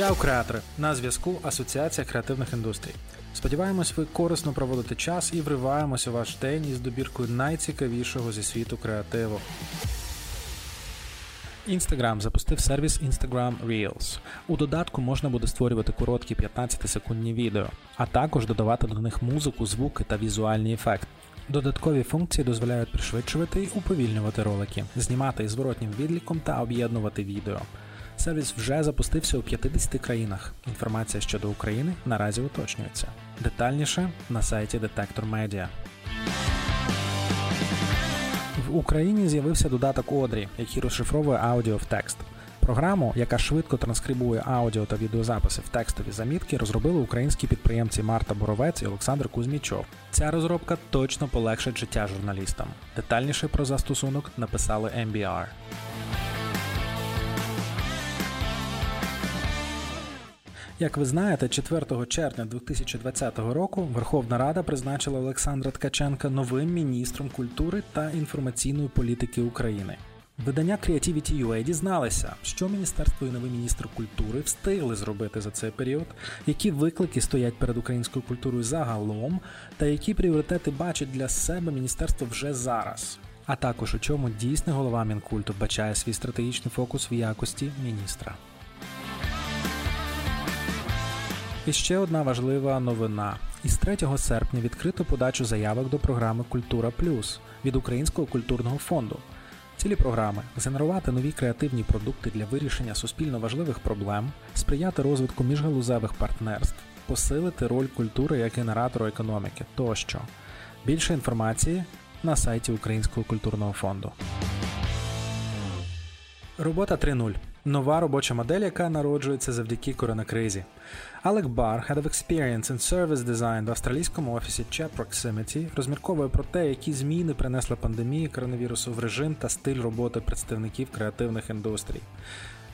Чао, креатори! На зв'язку Асоціація креативних індустрій. Сподіваємось, ви корисно проводите час і вриваємося у ваш день із добіркою найцікавішого зі світу креативу. Instagram запустив сервіс Instagram Reels. У додатку можна буде створювати короткі 15-секундні відео, а також додавати до них музику, звуки та візуальні ефекти. Додаткові функції дозволяють пришвидшувати і уповільнювати ролики, знімати із зворотнім відліком та об'єднувати відео. Сервіс вже запустився у 50 країнах. Інформація щодо України наразі уточнюється. Детальніше на сайті Detector Media. В Україні з'явився додаток Одрі, який розшифровує аудіо в текст. Програму, яка швидко транскрибує аудіо та відеозаписи в текстові замітки, розробили українські підприємці Марта Боровець і Олександр Кузьмічов. Ця розробка точно полегшить життя журналістам. Детальніше про застосунок написали MBR. Як ви знаєте, 4 червня 2020 року Верховна Рада призначила Олександра Ткаченка новим міністром культури та інформаційної політики України. Видання Creativity.ua дізналися, що міністерство і новий міністр культури встигли зробити за цей період, які виклики стоять перед українською культурою загалом, та які пріоритети бачить для себе міністерство вже зараз. А також у чому дійсний голова Мінкульту бачає свій стратегічний фокус в якості міністра. І ще одна важлива новина. Із 3 серпня відкрито подачу заявок до програми Культура Плюс від Українського культурного фонду. Цілі програми генерувати нові креативні продукти для вирішення суспільно важливих проблем, сприяти розвитку міжгалузевих партнерств, посилити роль культури як генератору економіки тощо. Більше інформації на сайті Українського культурного фонду. Робота 3.0 нова робоча модель, яка народжується завдяки коронакризі. Алек Бар, Head of Experience and Service Design в австралійському офісі Chat Proximity, розмірковує про те, які зміни принесла пандемія коронавірусу в режим та стиль роботи представників креативних індустрій.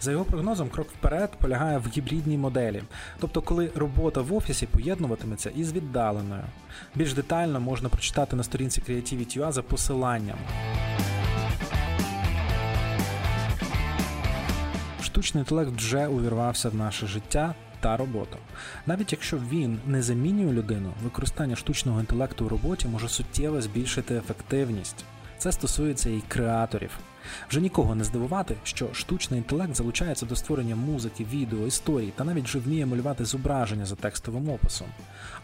За його прогнозом, крок вперед полягає в гібридній моделі, тобто коли робота в офісі поєднуватиметься із віддаленою. Більш детально можна прочитати на сторінці Creativity.ua за посиланням. Штучний інтелект вже увірвався в наше життя та роботу. Навіть якщо він не замінює людину, використання штучного інтелекту у роботі може суттєво збільшити ефективність. Це стосується і креаторів. Вже нікого не здивувати, що штучний інтелект залучається до створення музики, відео, історій та навіть вже вміє малювати зображення за текстовим описом.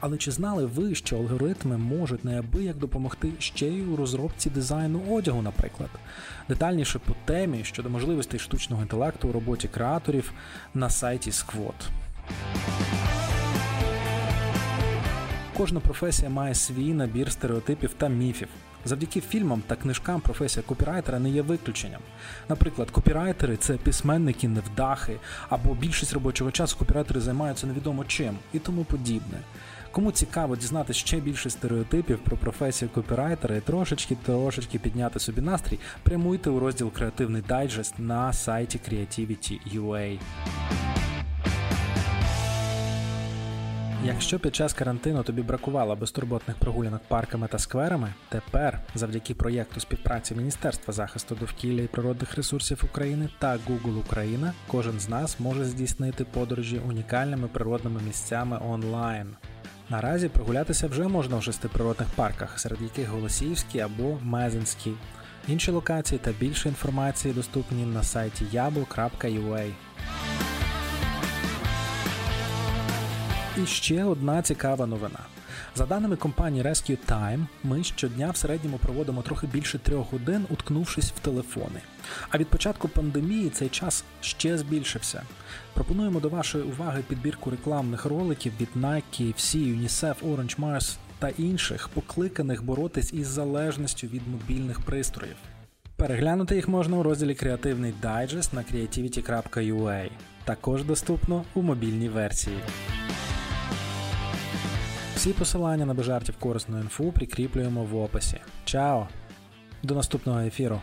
Але чи знали ви, що алгоритми можуть неабияк допомогти ще й у розробці дизайну одягу, наприклад? Детальніше по темі щодо можливостей штучного інтелекту у роботі креаторів на сайті Squad. Кожна професія має свій набір стереотипів та міфів. Завдяки фільмам та книжкам професія копірайтера не є виключенням. Наприклад, копірайтери це письменники, невдахи, або більшість робочого часу копірайтери займаються невідомо чим і тому подібне. Кому цікаво дізнати ще більше стереотипів про професію копірайтера і трошечки трошечки підняти собі настрій, прямуйте у розділ Креативний дайджест на сайті Creativity.ua. Якщо під час карантину тобі бракувало безтурботних прогулянок парками та скверами, тепер, завдяки проєкту співпраці Міністерства захисту довкілля і природних ресурсів України та Google Україна, кожен з нас може здійснити подорожі унікальними природними місцями онлайн. Наразі прогулятися вже можна в шести природних парках, серед яких Голосіївський або Мезенський. Інші локації та більше інформації доступні на сайті yabo.ua. І ще одна цікава новина. За даними компанії Rescue Time, ми щодня в середньому проводимо трохи більше трьох годин, уткнувшись в телефони. А від початку пандемії цей час ще збільшився. Пропонуємо до вашої уваги підбірку рекламних роликів від Nike, KFC, UNICEF, Orange Mars та інших, покликаних боротись із залежністю від мобільних пристроїв. Переглянути їх можна у розділі Креативний дайджест на creativity.ua. Також доступно у мобільній версії. Всі посилання на бежартів корисну інфу прикріплюємо в описі. Чао! До наступного ефіру!